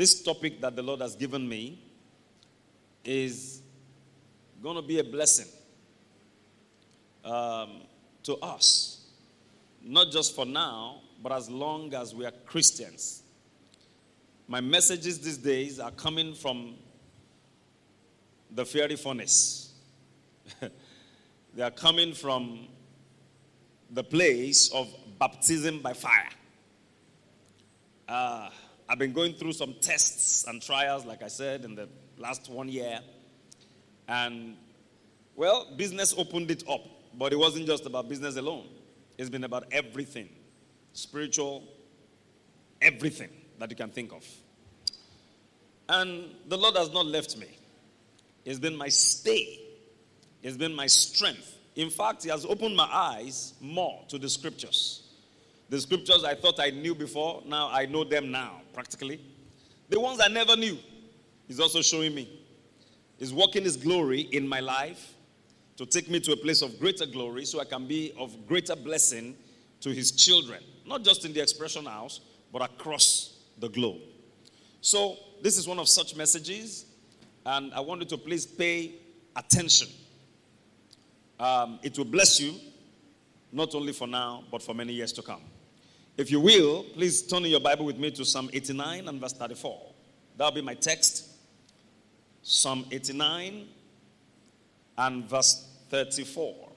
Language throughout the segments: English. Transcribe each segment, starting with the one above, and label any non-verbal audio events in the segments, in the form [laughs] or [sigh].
This topic that the Lord has given me is going to be a blessing um, to us, not just for now, but as long as we are Christians. My messages these days are coming from the fiery furnace. [laughs] they are coming from the place of baptism by fire. Uh, I've been going through some tests and trials, like I said, in the last one year. And, well, business opened it up, but it wasn't just about business alone. It's been about everything spiritual, everything that you can think of. And the Lord has not left me. It's been my stay, it's been my strength. In fact, He has opened my eyes more to the scriptures. The scriptures I thought I knew before, now I know them now, practically. The ones I never knew, He's also showing me. He's working His glory in my life to take me to a place of greater glory so I can be of greater blessing to His children, not just in the expression house, but across the globe. So, this is one of such messages and I want you to please pay attention. Um, it will bless you, not only for now, but for many years to come. If you will, please turn in your Bible with me to Psalm 89 and verse 34. That'll be my text. Psalm 89 and verse 34.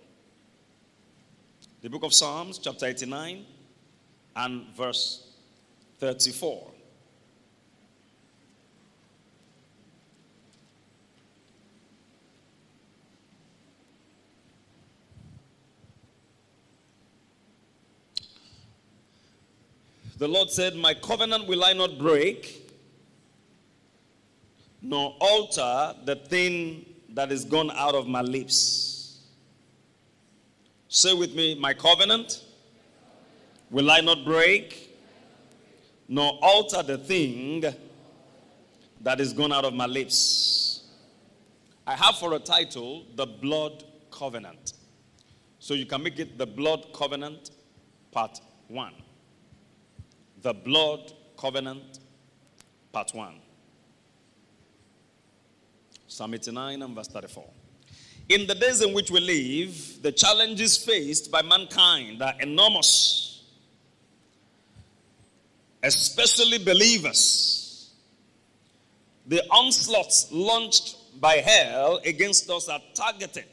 The book of Psalms, chapter 89 and verse 34. The Lord said, My covenant will I not break, nor alter the thing that is gone out of my lips. Say with me, My covenant will I not break, nor alter the thing that is gone out of my lips. I have for a title, The Blood Covenant. So you can make it The Blood Covenant, Part 1. The Blood Covenant, Part 1. Psalm 89 and verse 34. In the days in which we live, the challenges faced by mankind are enormous, especially believers. The onslaughts launched by hell against us are targeted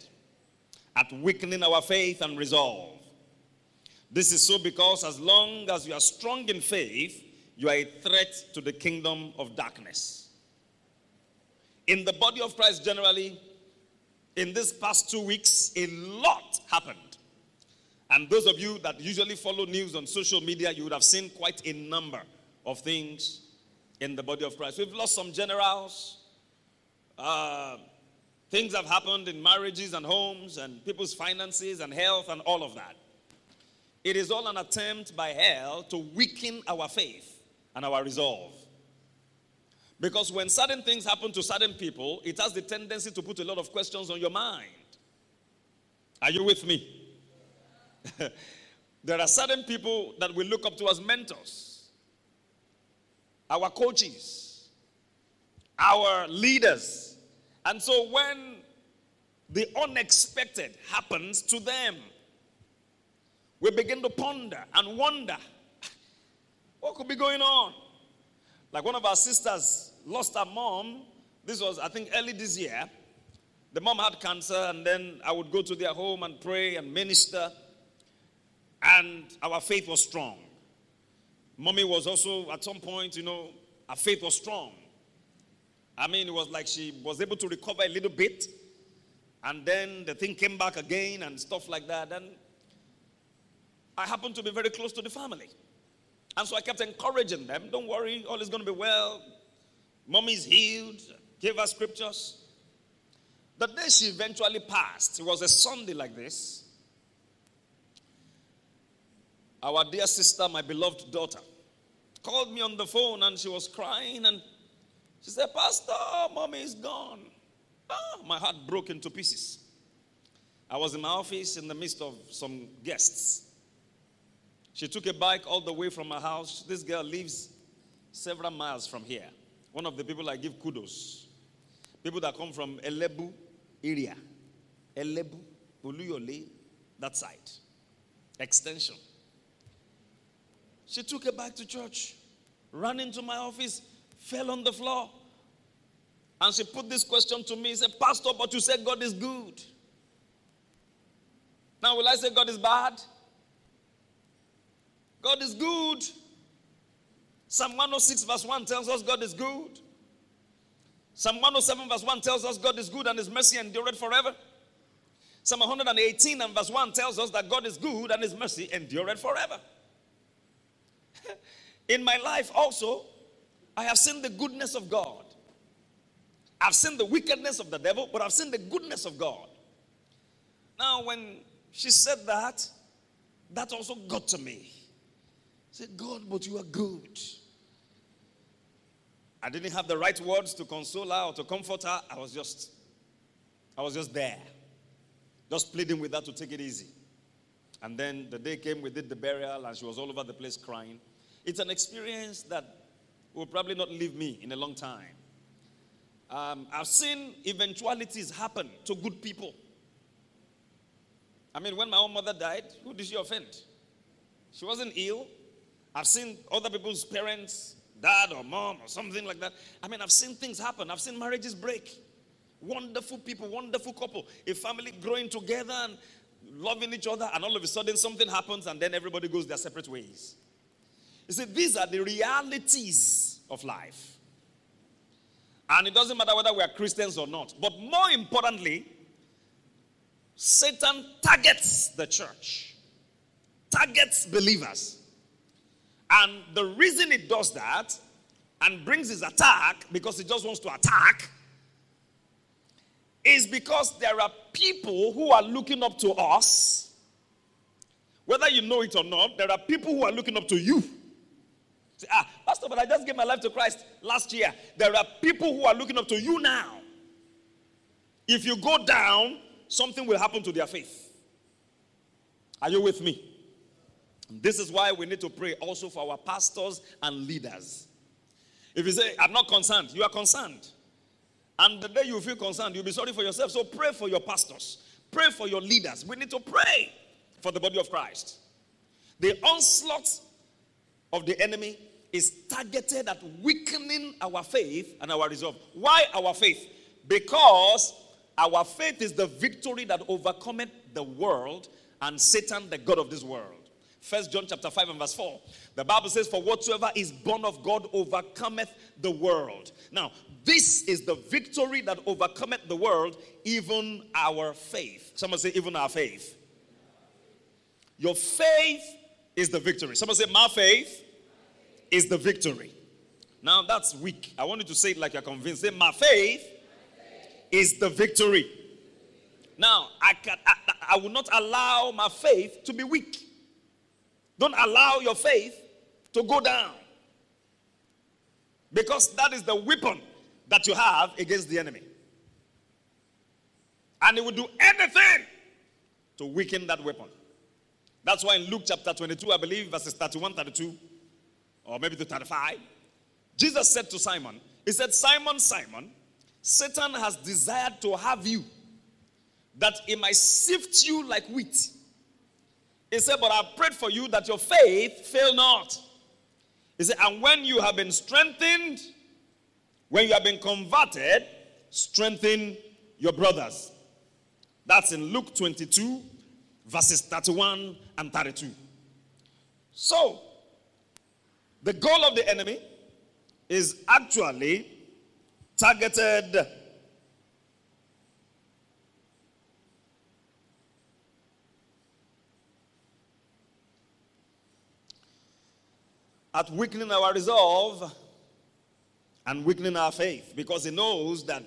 at weakening our faith and resolve. This is so because as long as you are strong in faith, you are a threat to the kingdom of darkness. In the body of Christ, generally, in these past two weeks, a lot happened. And those of you that usually follow news on social media, you would have seen quite a number of things in the body of Christ. We've lost some generals. Uh, things have happened in marriages and homes and people's finances and health and all of that. It is all an attempt by hell to weaken our faith and our resolve. Because when certain things happen to certain people, it has the tendency to put a lot of questions on your mind. Are you with me? [laughs] there are certain people that we look up to as mentors, our coaches, our leaders. And so when the unexpected happens to them, we begin to ponder and wonder what could be going on. Like one of our sisters lost her mom. This was, I think, early this year. The mom had cancer, and then I would go to their home and pray and minister. And our faith was strong. Mommy was also, at some point, you know, her faith was strong. I mean, it was like she was able to recover a little bit, and then the thing came back again and stuff like that. And I happened to be very close to the family. And so I kept encouraging them don't worry, all is going to be well. Mommy's healed. Gave her scriptures. The day she eventually passed, it was a Sunday like this. Our dear sister, my beloved daughter, called me on the phone and she was crying and she said, Pastor, mommy is gone. Oh, my heart broke into pieces. I was in my office in the midst of some guests. She took a bike all the way from her house. This girl lives several miles from here. One of the people I give kudos. People that come from Elebu area. Elebu, Oluyole, that side. Extension. She took a bike to church, ran into my office, fell on the floor. And she put this question to me. She said, Pastor, but you said God is good. Now, will I say God is bad? God is good. Psalm 106, verse 1 tells us God is good. Psalm 107, verse 1 tells us God is good and his mercy endureth forever. Psalm 118 and verse 1 tells us that God is good and his mercy endureth forever. [laughs] In my life also, I have seen the goodness of God. I've seen the wickedness of the devil, but I've seen the goodness of God. Now, when she said that, that also got to me. Said, God, but you are good. I didn't have the right words to console her or to comfort her. I was just, I was just there. Just pleading with her to take it easy. And then the day came, we did the burial, and she was all over the place crying. It's an experience that will probably not leave me in a long time. Um, I've seen eventualities happen to good people. I mean, when my own mother died, who did she offend? She wasn't ill. I've seen other people's parents, dad or mom or something like that. I mean, I've seen things happen. I've seen marriages break. Wonderful people, wonderful couple, a family growing together and loving each other, and all of a sudden something happens, and then everybody goes their separate ways. You see, these are the realities of life. And it doesn't matter whether we are Christians or not. But more importantly, Satan targets the church, targets believers. And the reason it does that and brings his attack, because he just wants to attack, is because there are people who are looking up to us. Whether you know it or not, there are people who are looking up to you. Say, ah, Pastor, but I just gave my life to Christ last year. There are people who are looking up to you now. If you go down, something will happen to their faith. Are you with me? This is why we need to pray also for our pastors and leaders. If you say, I'm not concerned, you are concerned. And the day you feel concerned, you'll be sorry for yourself. So pray for your pastors, pray for your leaders. We need to pray for the body of Christ. The onslaught of the enemy is targeted at weakening our faith and our resolve. Why our faith? Because our faith is the victory that overcometh the world and Satan, the God of this world. First John chapter 5 and verse 4. The Bible says, For whatsoever is born of God overcometh the world. Now, this is the victory that overcometh the world, even our faith. Someone say, even our faith. Your faith is the victory. Someone say, My faith is the victory. Now that's weak. I want you to say it like you're convinced. Say, My faith is the victory. Now, I, can, I, I will not allow my faith to be weak. Don't allow your faith to go down. Because that is the weapon that you have against the enemy. And he will do anything to weaken that weapon. That's why in Luke chapter 22, I believe, verses 31, 32, or maybe to 35, Jesus said to Simon, He said, Simon, Simon, Satan has desired to have you, that he might sift you like wheat. He said, But I prayed for you that your faith fail not. He said, And when you have been strengthened, when you have been converted, strengthen your brothers. That's in Luke 22, verses 31 and 32. So, the goal of the enemy is actually targeted at weakening our resolve and weakening our faith because he knows that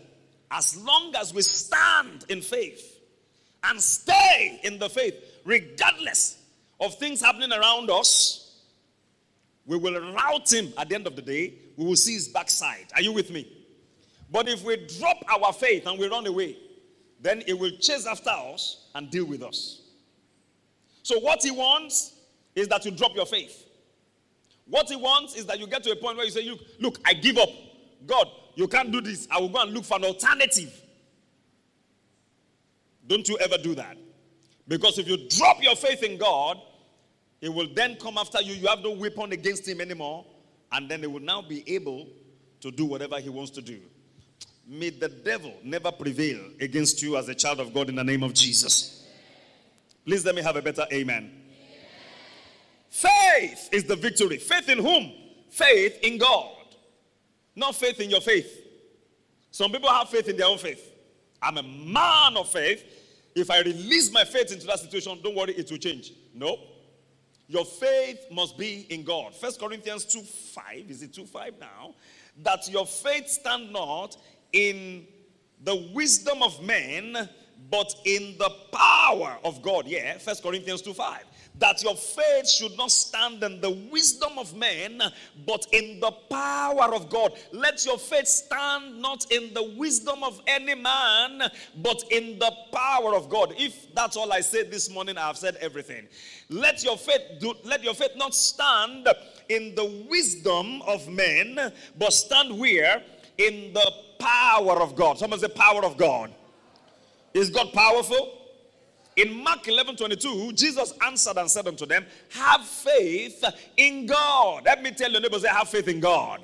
as long as we stand in faith and stay in the faith, regardless of things happening around us, we will rout him at the end of the day. We will see his backside. Are you with me? But if we drop our faith and we run away, then he will chase after us and deal with us. So, what he wants is that you drop your faith. What he wants is that you get to a point where you say, Look, look I give up. God, you can't do this. I will go and look for an alternative. Don't you ever do that. Because if you drop your faith in God, He will then come after you. You have no weapon against Him anymore. And then He will now be able to do whatever He wants to do. May the devil never prevail against you as a child of God in the name of Jesus. Please let me have a better amen. Faith is the victory. Faith in whom? Faith in God. Not faith in your faith. Some people have faith in their own faith. I'm a man of faith. If I release my faith into that situation, don't worry, it will change. No. Your faith must be in God. First Corinthians 2 5, is it 2 5 now? That your faith stand not in the wisdom of men, but in the power of God. Yeah, First Corinthians 2 5 that your faith should not stand in the wisdom of men, but in the power of God. Let your faith stand not in the wisdom of any man, but in the power of God. If that's all I said this morning, I have said everything. Let your faith do, let your faith not stand in the wisdom of men, but stand where? In the power of God. Someone say power of God. Is God powerful? In Mark 11 22, Jesus answered and said unto them, Have faith in God. Let me tell your neighbors, say, Have faith in God.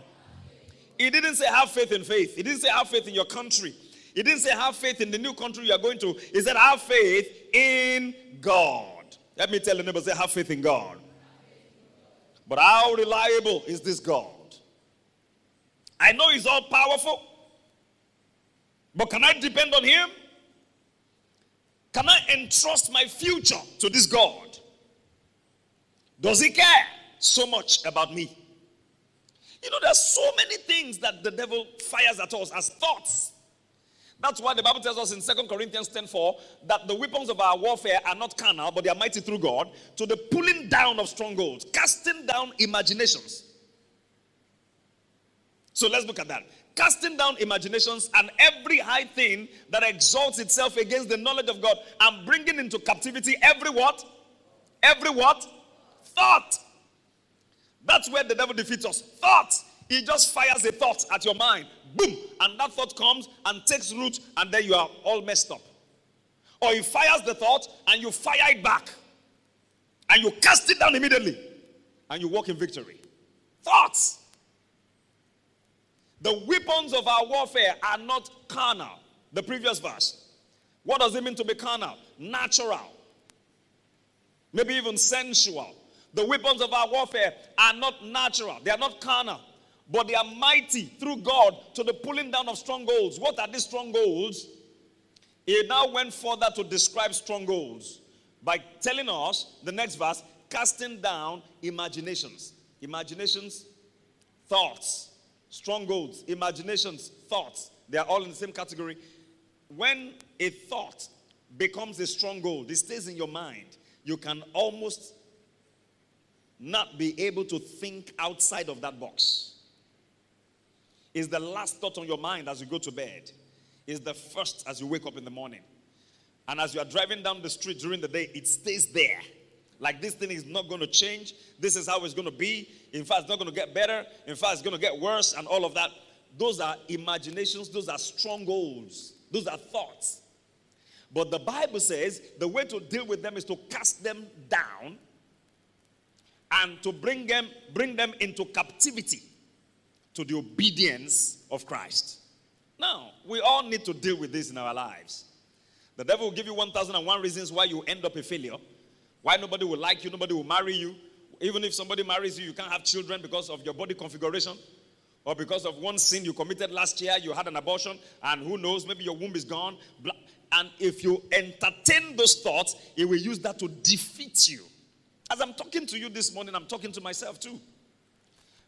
He didn't say, Have faith in faith. He didn't say, Have faith in your country. He didn't say, Have faith in the new country you are going to. He said, Have faith in God. Let me tell your neighbors, say, Have faith in God. But how reliable is this God? I know He's all powerful, but can I depend on Him? Can I entrust my future to this God? Does he care so much about me? You know, there's so many things that the devil fires at us as thoughts. That's why the Bible tells us in Second Corinthians 10 4 that the weapons of our warfare are not carnal, but they are mighty through God to the pulling down of strongholds, casting down imaginations. So let's look at that casting down imaginations and every high thing that exalts itself against the knowledge of God and bringing into captivity every what? Every what? Thought. That's where the devil defeats us. Thought. He just fires a thought at your mind. Boom. And that thought comes and takes root, and then you are all messed up. Or he fires the thought and you fire it back. And you cast it down immediately. And you walk in victory. Thoughts. The weapons of our warfare are not carnal. The previous verse. What does it mean to be carnal? Natural. Maybe even sensual. The weapons of our warfare are not natural. They are not carnal. But they are mighty through God to the pulling down of strongholds. What are these strongholds? He now went further to describe strongholds by telling us, the next verse, casting down imaginations. Imaginations, thoughts strongholds, imaginations, thoughts, they are all in the same category. When a thought becomes a stronghold, it stays in your mind, you can almost not be able to think outside of that box. Is the last thought on your mind as you go to bed, is the first as you wake up in the morning. And as you are driving down the street during the day, it stays there. Like this thing is not going to change. This is how it's going to be. In fact, it's not going to get better. In fact, it's going to get worse and all of that. Those are imaginations, those are strongholds, those are thoughts. But the Bible says the way to deal with them is to cast them down and to bring them bring them into captivity to the obedience of Christ. Now, we all need to deal with this in our lives. The devil will give you 1001 reasons why you end up a failure. Why nobody will like you, nobody will marry you. Even if somebody marries you, you can't have children because of your body configuration or because of one sin you committed last year, you had an abortion, and who knows, maybe your womb is gone. And if you entertain those thoughts, it will use that to defeat you. As I'm talking to you this morning, I'm talking to myself too.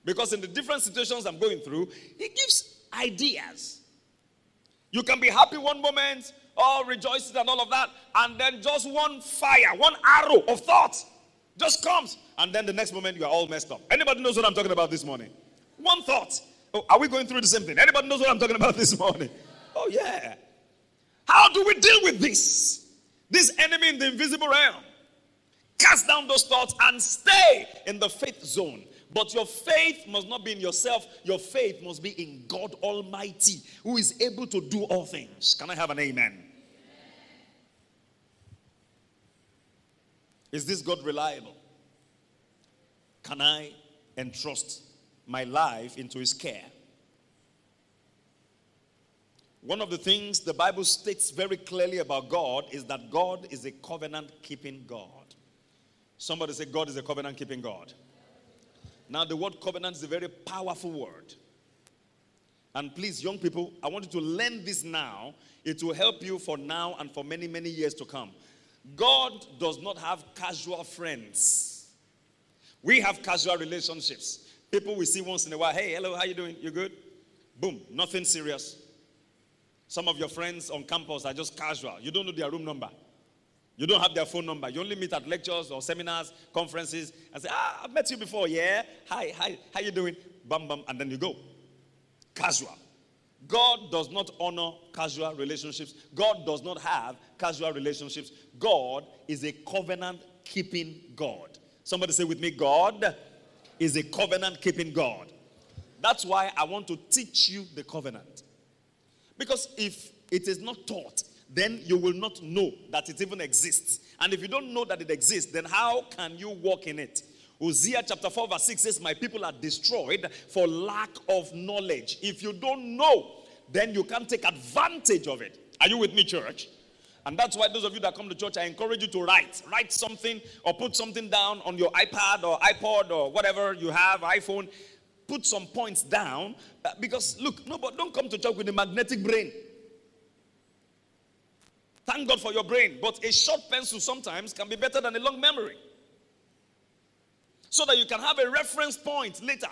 Because in the different situations I'm going through, it gives ideas. You can be happy one moment, all rejoicing and all of that. And then just one fire, one arrow of thought just comes. And then the next moment you are all messed up. Anybody knows what I'm talking about this morning? One thought. Oh, are we going through the same thing? Anybody knows what I'm talking about [laughs] this morning? Oh, yeah. How do we deal with this? This enemy in the invisible realm. Cast down those thoughts and stay in the faith zone. But your faith must not be in yourself. Your faith must be in God Almighty, who is able to do all things. Can I have an amen? Is this God reliable? Can I entrust my life into his care? One of the things the Bible states very clearly about God is that God is a covenant keeping God. Somebody say, God is a covenant keeping God. Now, the word covenant is a very powerful word. And please, young people, I want you to learn this now. It will help you for now and for many, many years to come. God does not have casual friends. We have casual relationships. People we see once in a while, hey, hello, how you doing? You good? Boom, nothing serious. Some of your friends on campus are just casual. You don't know their room number. You don't have their phone number. You only meet at lectures or seminars, conferences, and say, ah, I've met you before. Yeah. Hi, hi, how you doing? Bam, bam, and then you go. Casual. God does not honor casual relationships. God does not have casual relationships. God is a covenant keeping God. Somebody say with me, God is a covenant keeping God. That's why I want to teach you the covenant. Because if it is not taught, then you will not know that it even exists. And if you don't know that it exists, then how can you walk in it? Hosea chapter 4, verse 6 says, My people are destroyed for lack of knowledge. If you don't know, then you can't take advantage of it. Are you with me, church? And that's why those of you that come to church, I encourage you to write. Write something or put something down on your iPad or iPod or whatever you have, iPhone put some points down uh, because look, no, but don't come to church with a magnetic brain. Thank God for your brain, but a short pencil sometimes can be better than a long memory. So that you can have a reference point later.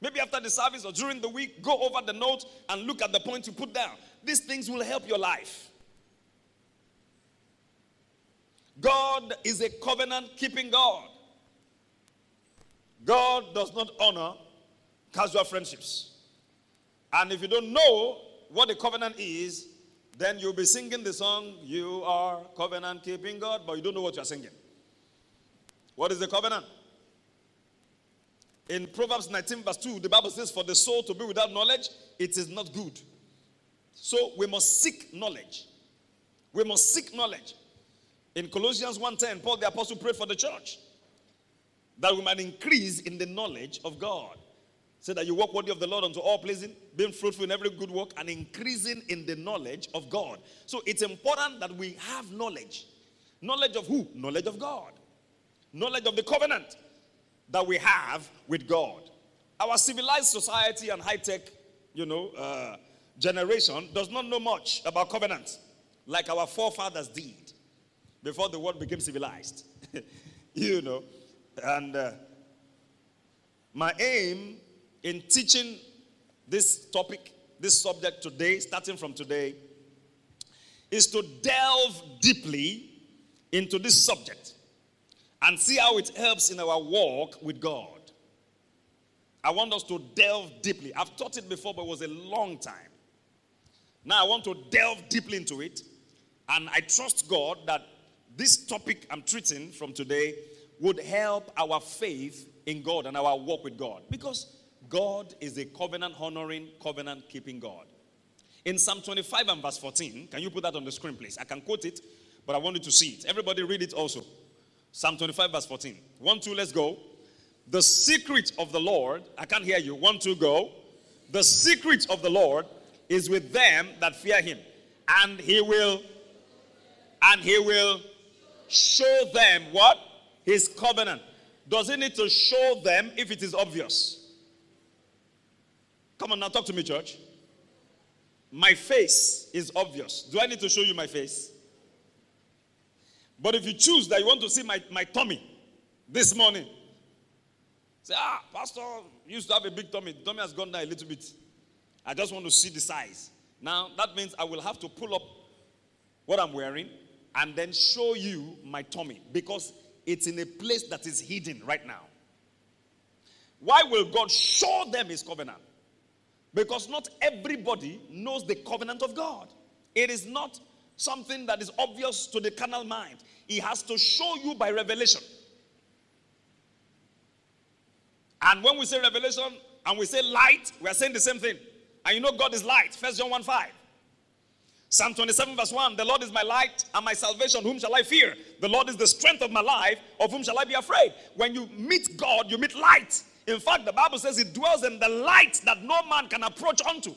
Maybe after the service or during the week, go over the note and look at the points you put down. These things will help your life. God is a covenant keeping God. God does not honor casual friendships. And if you don't know what the covenant is, then you'll be singing the song, You are covenant keeping God, but you don't know what you're singing. What is the covenant? In Proverbs 19, verse 2, the Bible says, For the soul to be without knowledge, it is not good. So we must seek knowledge. We must seek knowledge. In Colossians 1:10, Paul the apostle prayed for the church that we might increase in the knowledge of God. Say that you walk worthy of the Lord unto all pleasing, being fruitful in every good work, and increasing in the knowledge of God. So it's important that we have knowledge. Knowledge of who? Knowledge of God. Knowledge of the covenant that we have with God. Our civilized society and high tech, you know, uh, generation does not know much about covenants like our forefathers did before the world became civilized. [laughs] you know, and uh, my aim in teaching this topic, this subject today, starting from today, is to delve deeply into this subject and see how it helps in our walk with God. I want us to delve deeply. I've taught it before, but it was a long time. Now I want to delve deeply into it, and I trust God that this topic I'm treating from today would help our faith in God and our walk with God. Because God is a covenant honoring, covenant keeping God. In Psalm 25 and verse 14, can you put that on the screen, please? I can quote it, but I want you to see it. Everybody read it also. Psalm 25, verse 14. One, two, let's go. The secret of the Lord, I can't hear you. One, two, go. The secret of the Lord is with them that fear him, and he will, and he will show them what? His covenant. Does he need to show them if it is obvious? Come on now, talk to me, church. My face is obvious. Do I need to show you my face? But if you choose that you want to see my, my tummy this morning, say, ah, Pastor used to have a big tummy. The tummy has gone down a little bit. I just want to see the size. Now, that means I will have to pull up what I'm wearing and then show you my tummy because it's in a place that is hidden right now. Why will God show them his covenant? Because not everybody knows the covenant of God. It is not something that is obvious to the carnal mind. He has to show you by revelation. And when we say revelation and we say light, we are saying the same thing. And you know God is light. First John 1 5. Psalm 27, verse 1 The Lord is my light and my salvation. Whom shall I fear? The Lord is the strength of my life. Of whom shall I be afraid? When you meet God, you meet light. In fact, the Bible says it dwells in the light that no man can approach unto.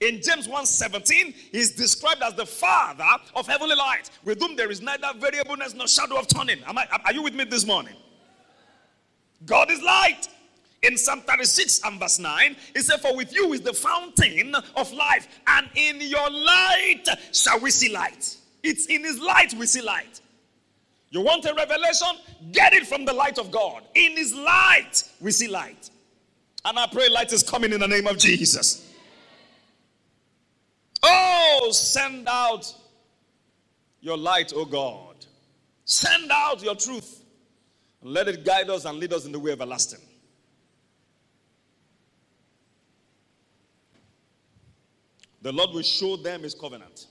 In James 1:17, he's described as the father of heavenly light, with whom there is neither variableness nor shadow of turning. Am I, are you with me this morning? God is light. In Psalm 36 and verse 9, he said, For with you is the fountain of life, and in your light shall we see light. It's in his light we see light. You want a revelation? Get it from the light of God. In his light we see light. And I pray light is coming in the name of Jesus. Oh, send out your light, oh God. Send out your truth. And let it guide us and lead us in the way everlasting. The Lord will show them his covenant.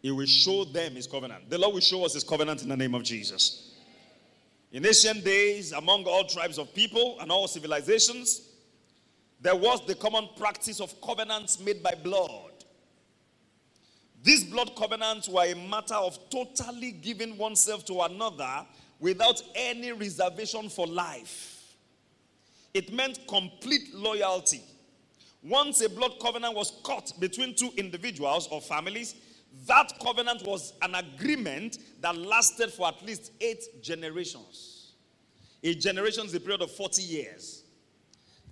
He will show them his covenant. The Lord will show us his covenant in the name of Jesus. In ancient days, among all tribes of people and all civilizations, there was the common practice of covenants made by blood. These blood covenants were a matter of totally giving oneself to another without any reservation for life. It meant complete loyalty. Once a blood covenant was cut between two individuals or families, that covenant was an agreement that lasted for at least eight generations. A generation is a period of 40 years.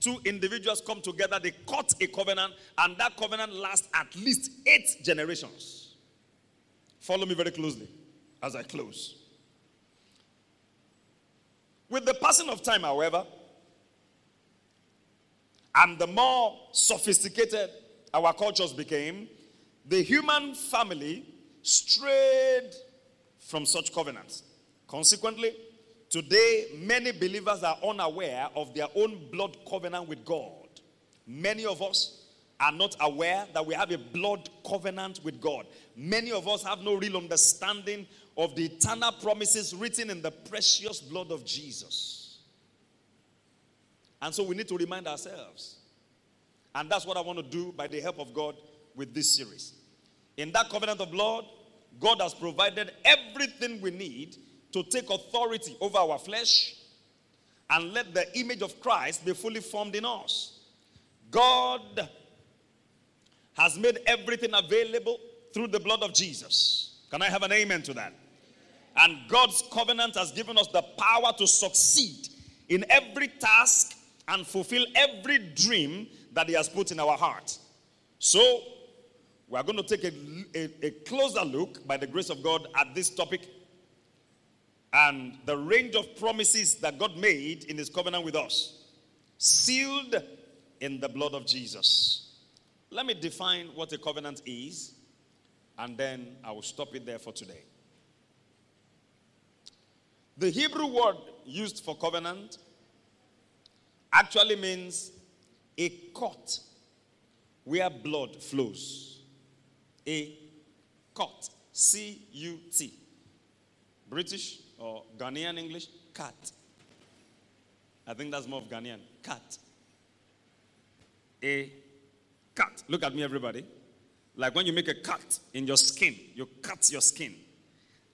Two individuals come together, they cut a covenant, and that covenant lasts at least eight generations. Follow me very closely as I close. With the passing of time, however, and the more sophisticated our cultures became, the human family strayed from such covenants. Consequently, today many believers are unaware of their own blood covenant with God. Many of us are not aware that we have a blood covenant with God. Many of us have no real understanding of the eternal promises written in the precious blood of Jesus. And so we need to remind ourselves. And that's what I want to do by the help of God with this series. In that covenant of blood, God has provided everything we need to take authority over our flesh and let the image of Christ be fully formed in us. God has made everything available through the blood of Jesus. Can I have an amen to that? And God's covenant has given us the power to succeed in every task and fulfill every dream that He has put in our heart. So, we are going to take a, a, a, closer look, by the grace of God, at this topic and the range of promises that God made in His covenant with us, sealed in the blood of Jesus. Let me define what a covenant is, and then I will stop it there for today. The Hebrew word used for covenant actually means a cut where blood flows. A cut. C U T. British or Ghanaian English? Cut. I think that's more of Ghanaian. Cut. A cut. Look at me, everybody. Like when you make a cut in your skin, you cut your skin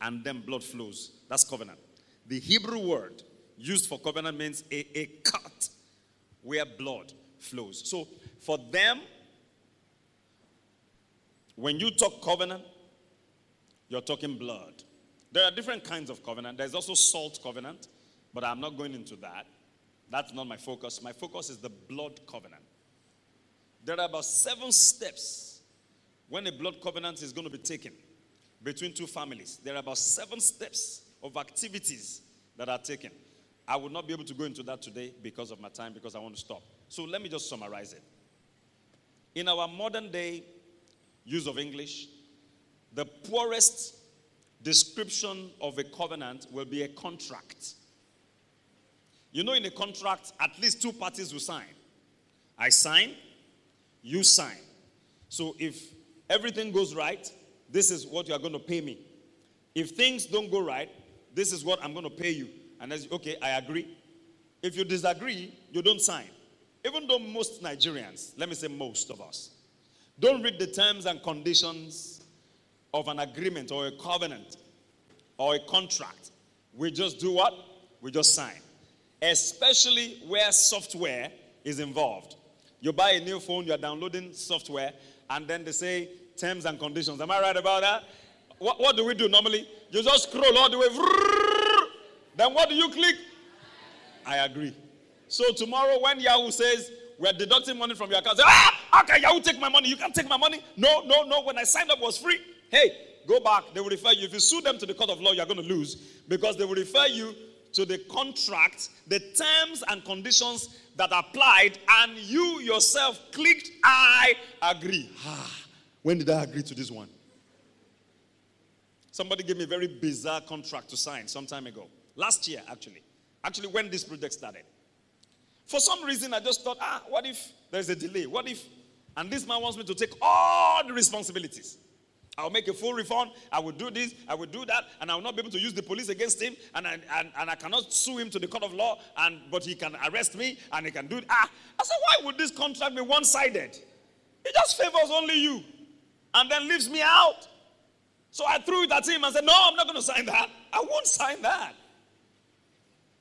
and then blood flows. That's covenant. The Hebrew word used for covenant means a, a cut where blood flows. So for them, when you talk covenant, you're talking blood. There are different kinds of covenant. There's also salt covenant, but I'm not going into that. That's not my focus. My focus is the blood covenant. There are about seven steps when a blood covenant is going to be taken between two families. There are about seven steps of activities that are taken. I will not be able to go into that today because of my time, because I want to stop. So let me just summarize it. In our modern day use of English, the poorest description of a covenant will be a contract. You know, in a contract, at least two parties will sign. I sign, you sign. So if everything goes right, this is what you are going to pay me. If things don't go right, this is what I'm going to pay you. And as okay, I agree. If you disagree, you don't sign. Even though most Nigerians, let me say most of us, don't read the terms and conditions of an agreement or a covenant or a contract. We just do what? We just sign. Especially where software is involved. You buy a new phone, you're downloading software, and then they say terms and conditions. Am I right about that? What, what do we do normally? You just scroll all the way. Then what do you click? I agree. So tomorrow, when Yahoo says we're deducting money from your account, say, ah, can Yahoo take my money? You can't take my money. No, no, no. When I signed up, was free. Hey, go back. They will refer you. If you sue them to the court of law, you're going to lose because they will refer you to the contract, the terms and conditions that applied, and you yourself clicked, I agree. Ah, when did I agree to this one? Somebody gave me a very bizarre contract to sign some time ago. Last year, actually. Actually, when this project started. For some reason, I just thought, ah, what if there's a delay? What if, and this man wants me to take all the responsibilities? I'll make a full refund. I will do this. I will do that. And I will not be able to use the police against him. And I, and, and I cannot sue him to the court of law. And, but he can arrest me and he can do it. Ah, I said, why would this contract be one sided? It just favors only you and then leaves me out. So I threw it at him and said, no, I'm not going to sign that. I won't sign that.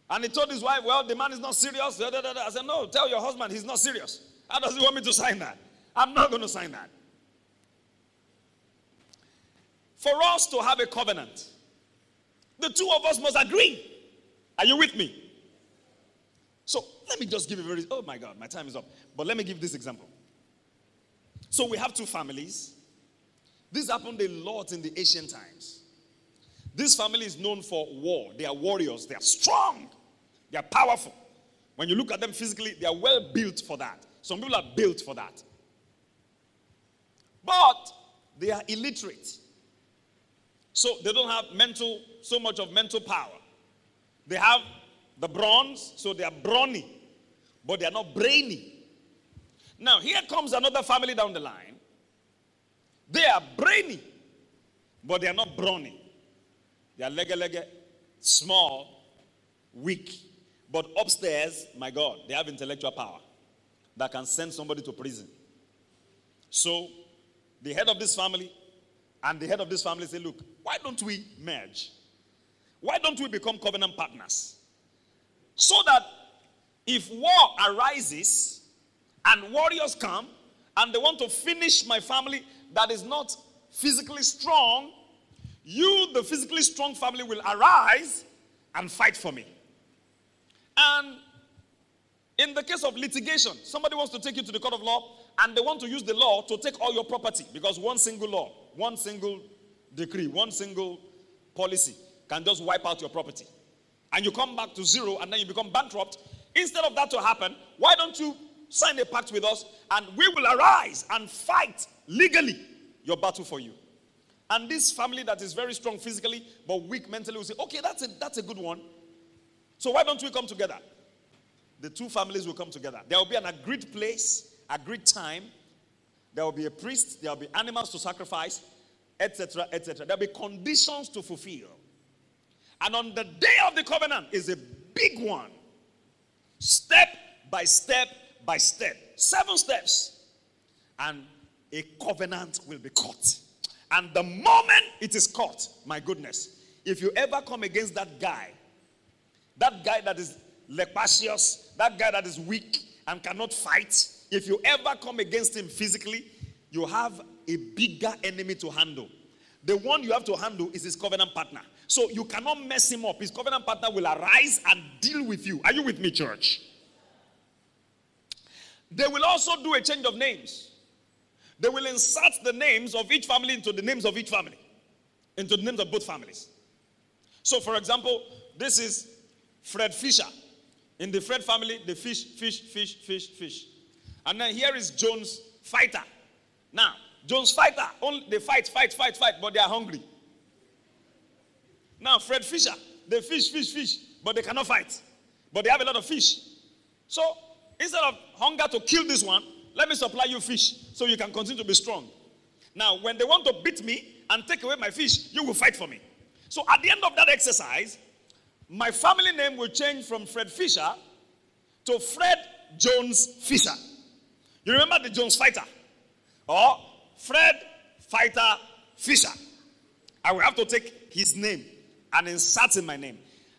And he told his wife, Well, the man is not serious. I said, No, tell your husband he's not serious. How does he want me to sign that? I'm not going to sign that. For us to have a covenant, the two of us must agree. Are you with me? So let me just give you a very, oh my God, my time is up. But let me give this example. So we have two families. This happened a lot in the ancient times. This family is known for war. They are warriors, they are strong. They are powerful. When you look at them physically, they are well built for that. Some people are built for that. But they are illiterate. So they don't have mental, so much of mental power. They have the bronze, so they are brawny, but they are not brainy. Now, here comes another family down the line. They are brainy, but they are not brawny. They are lega lega, small, weak. But upstairs, my God, they have intellectual power that can send somebody to prison. So, the head of this family and the head of this family say, Look, why don't we merge? Why don't we become covenant partners? So that if war arises and warriors come and they want to finish my family that is not physically strong, you, the physically strong family, will arise and fight for me. And in the case of litigation, somebody wants to take you to the court of law and they want to use the law to take all your property because one single law, one single decree, one single policy can just wipe out your property. And you come back to zero and then you become bankrupt. Instead of that to happen, why don't you sign a pact with us and we will arise and fight legally your battle for you? And this family that is very strong physically but weak mentally will say, okay, that's a, that's a good one. So why don't we come together? The two families will come together. There will be an agreed place, agreed time. There will be a priest, there will be animals to sacrifice, etc., etc. There will be conditions to fulfill. And on the day of the covenant is a big one. Step by step by step. Seven steps. And a covenant will be cut. And the moment it is cut, my goodness, if you ever come against that guy that guy that is lepasius, that guy that is weak and cannot fight, if you ever come against him physically, you have a bigger enemy to handle. The one you have to handle is his covenant partner. So you cannot mess him up. His covenant partner will arise and deal with you. Are you with me, church? They will also do a change of names. They will insert the names of each family into the names of each family, into the names of both families. So, for example, this is Fred Fisher. In the Fred family, the fish, fish, fish, fish, fish. And then here is Jones Fighter. Now, Jones Fighter, only they fight, fight, fight, fight, but they are hungry. Now, Fred Fisher, they fish, fish, fish, but they cannot fight. But they have a lot of fish. So, instead of hunger to kill this one, let me supply you fish so you can continue to be strong. Now, when they want to beat me and take away my fish, you will fight for me. So, at the end of that exercise, my family name will change from Fred Fisher to Fred Jones Fisher. You remember the Jones fighter? Or Fred Fighter Fisher. I will have to take his name and insert in my name.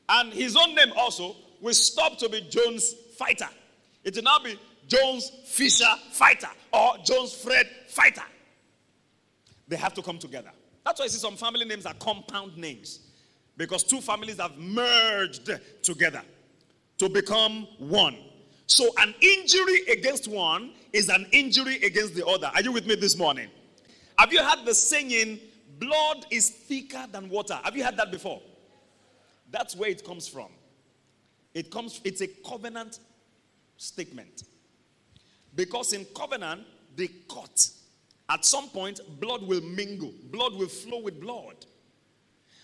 And his own name also will stop to be Jones Fighter. It will now be Jones Fisher Fighter or Jones Fred Fighter. They have to come together. That's why I see some family names are compound names because two families have merged together to become one. So, an injury against one is an injury against the other. Are you with me this morning? Have you heard the saying, blood is thicker than water? Have you heard that before? That's where it comes from. It comes, it's a covenant statement. Because in covenant, they cut. At some point, blood will mingle, blood will flow with blood.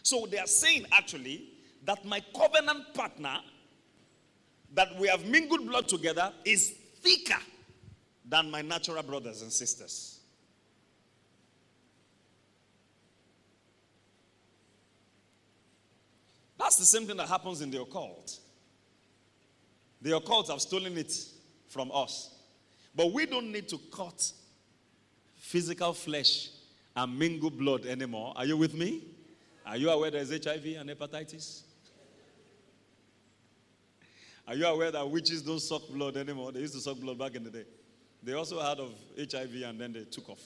So they are saying actually that my covenant partner, that we have mingled blood together, is thicker than my natural brothers and sisters. That's the same thing that happens in the occult. The occult have stolen it from us. But we don't need to cut physical flesh and mingle blood anymore. Are you with me? Are you aware there's HIV and hepatitis? Are you aware that witches don't suck blood anymore? They used to suck blood back in the day. They also heard of HIV and then they took off.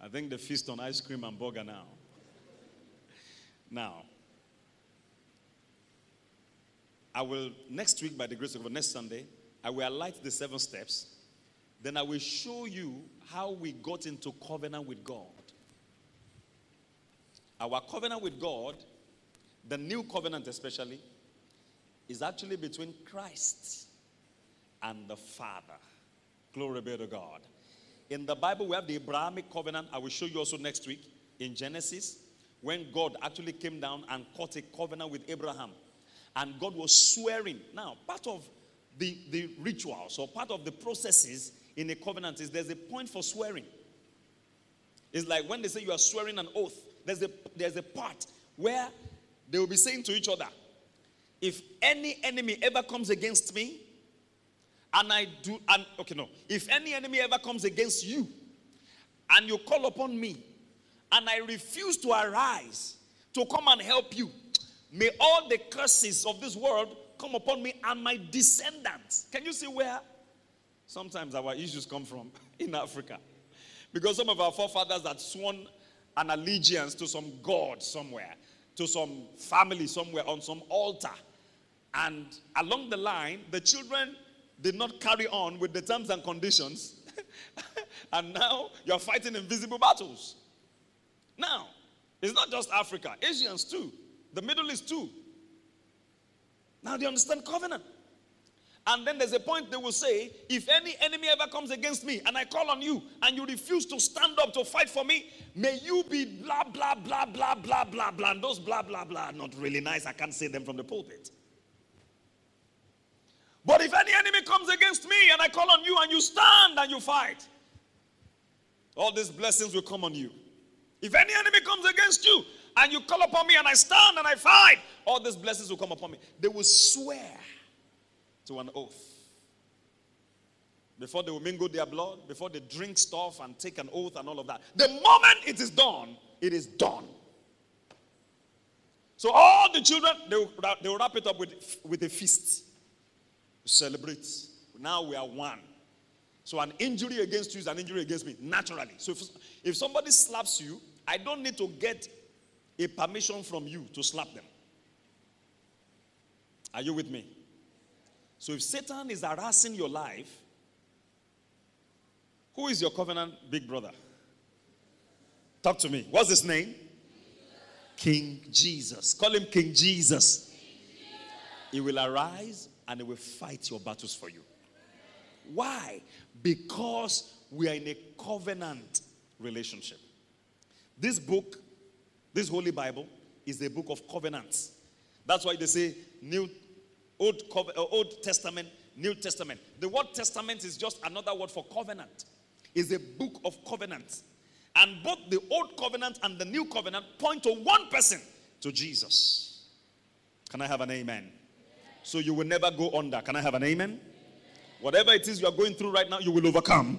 I think they feast on ice cream and burger now. Now, I will, next week, by the grace of God, next Sunday, I will light the seven steps. Then I will show you how we got into covenant with God. Our covenant with God, the new covenant especially, is actually between Christ and the Father. Glory be to God. In the Bible, we have the Abrahamic covenant. I will show you also next week in Genesis when God actually came down and cut a covenant with Abraham. And God was swearing. Now, part of the, the rituals or part of the processes in a covenant is there's a point for swearing. It's like when they say you are swearing an oath, there's a, there's a part where they will be saying to each other, if any enemy ever comes against me, and I do, and okay, no, if any enemy ever comes against you, and you call upon me, and I refuse to arise to come and help you, may all the curses of this world come upon me and my descendants. Can you see where sometimes our issues come from [laughs] in Africa? Because some of our forefathers had sworn an allegiance to some god somewhere, to some family somewhere on some altar. And along the line, the children did not carry on with the terms and conditions. [laughs] and now you're fighting invisible battles. Now, it's not just Africa, Asians too, the Middle East too. Now they understand covenant. And then there's a point they will say, if any enemy ever comes against me and I call on you and you refuse to stand up to fight for me, may you be blah, blah, blah, blah, blah, blah, blah. And those blah, blah, blah are not really nice. I can't say them from the pulpit. But if any enemy comes against me and I call on you and you stand and you fight, all these blessings will come on you. If any enemy comes against you and you call upon me and I stand and I fight, all these blessings will come upon me. They will swear to an oath. Before they will mingle their blood, before they drink stuff and take an oath and all of that. The moment it is done, it is done. So all the children, they will, they will wrap it up with, with a feast. Celebrate. Now we are one. So an injury against you is an injury against me, naturally. So if, if somebody slaps you, I don't need to get a permission from you to slap them. Are you with me? So if Satan is harassing your life, who is your covenant big brother? Talk to me. What's his name? King Jesus. Call him King Jesus. He will arise and he will fight your battles for you. Why? Because we are in a covenant relationship. This book, this Holy Bible, is a book of covenants. That's why they say New, Old, uh, Old Testament, New Testament. The word testament is just another word for covenant. It's a book of covenants. And both the Old Covenant and the New Covenant point to one person, to Jesus. Can I have an amen? So you will never go under. Can I have an amen? Whatever it is you are going through right now, you will overcome.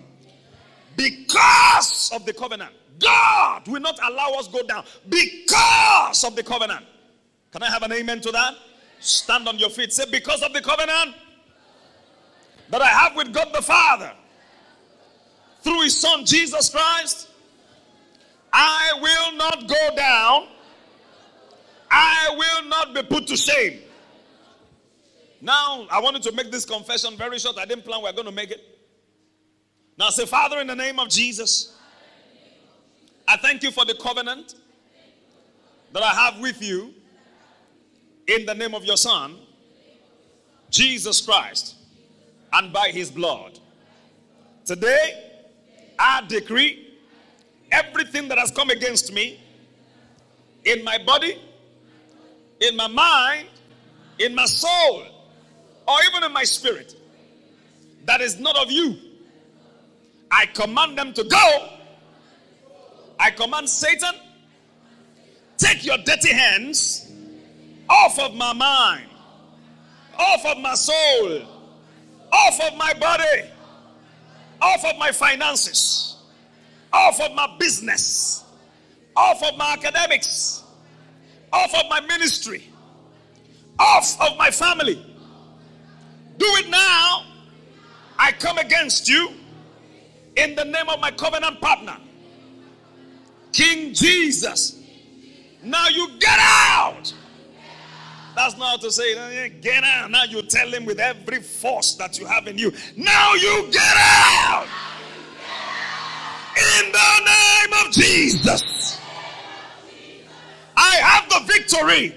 Because of the covenant. God will not allow us go down because of the covenant. Can I have an amen to that? Stand on your feet. Say, because of the covenant that I have with God the Father through his Son Jesus Christ, I will not go down. I will not be put to shame. Now, I wanted to make this confession very short. I didn't plan we are going to make it. Now, say, Father, in the name of Jesus, I thank you for the covenant that I have with you in the name of your Son, Jesus Christ, and by his blood. Today, I decree everything that has come against me in my body, in my mind, in my soul, or even in my spirit that is not of you. I command them to go. I command Satan, take your dirty hands off of my mind, off of my soul, off of my body, off of my finances, off of my business, off of my academics, off of my ministry, off of my family. Do it now. I come against you in the name of my covenant partner, King Jesus. Now you get out. That's not how to say, it. Eh, get out. Now you tell him with every force that you have in you. Now you get out. In the name of Jesus. I have the victory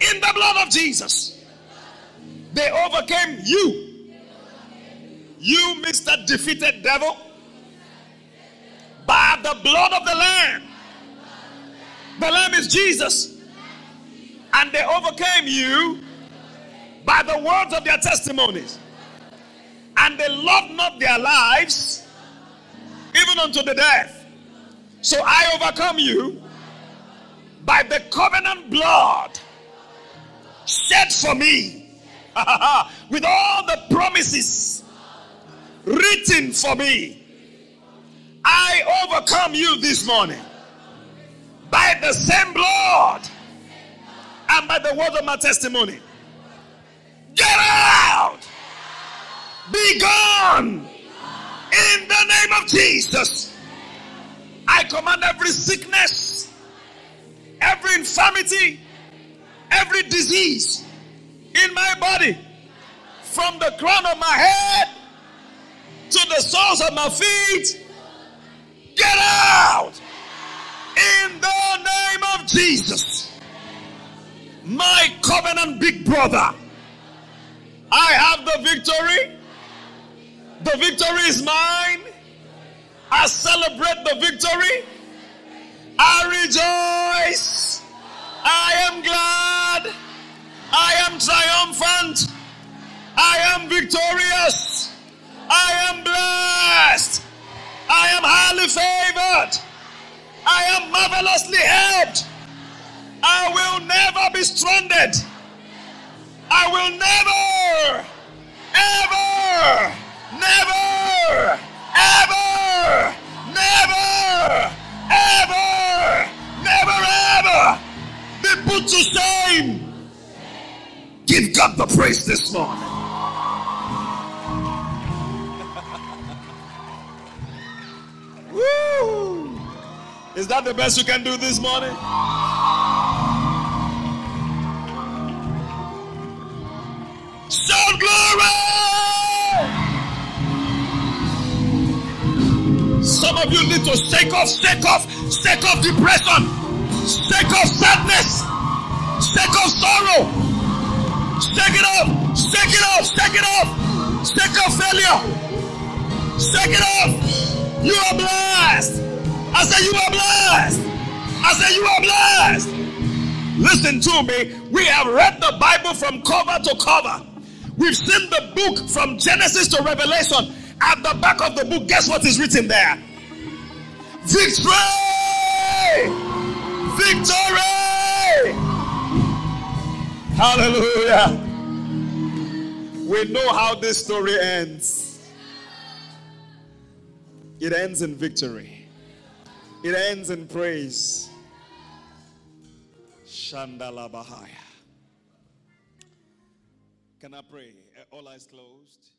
in the blood of Jesus. They overcame you. You, Mr. Defeated Devil, by the blood of the Lamb. The Lamb is Jesus. And they overcame you by the words of their testimonies. And they loved not their lives even unto the death. So I overcome you by the covenant blood shed for me [laughs] with all the promises written for me. I overcome you this morning by the same blood and by the word of my testimony. Get out! Be gone! In the name of Jesus. I command every sickness, every infirmity, every disease in my body from the crown of my head to the soles of my feet. Get out in the name of Jesus. My covenant big brother. I have the victory. The victory is mine. I celebrate the victory. I rejoice. I am glad. I am triumphant. I am victorious. I am blessed. I am highly favored. I am marvelously helped. I will never be stranded. I will never, ever, never, ever, never, ever, never, ever be put to shame. Give God the praise this morning. [laughs] Woo! Is that the best you can do this morning? Some of you need to shake off, shake off, shake off depression, shake off sadness, shake off sorrow, shake it off, shake it off, shake it off, shake off failure, shake it off. You are blessed. I say you are blessed. I say you are blessed. Listen to me. We have read the Bible from cover to cover. We've seen the book from Genesis to Revelation. At the back of the book, guess what is written there? Victory! Victory! Hallelujah. We know how this story ends. It ends in victory. It ends in praise. Shandala Bahaya. Can I pray? All eyes closed.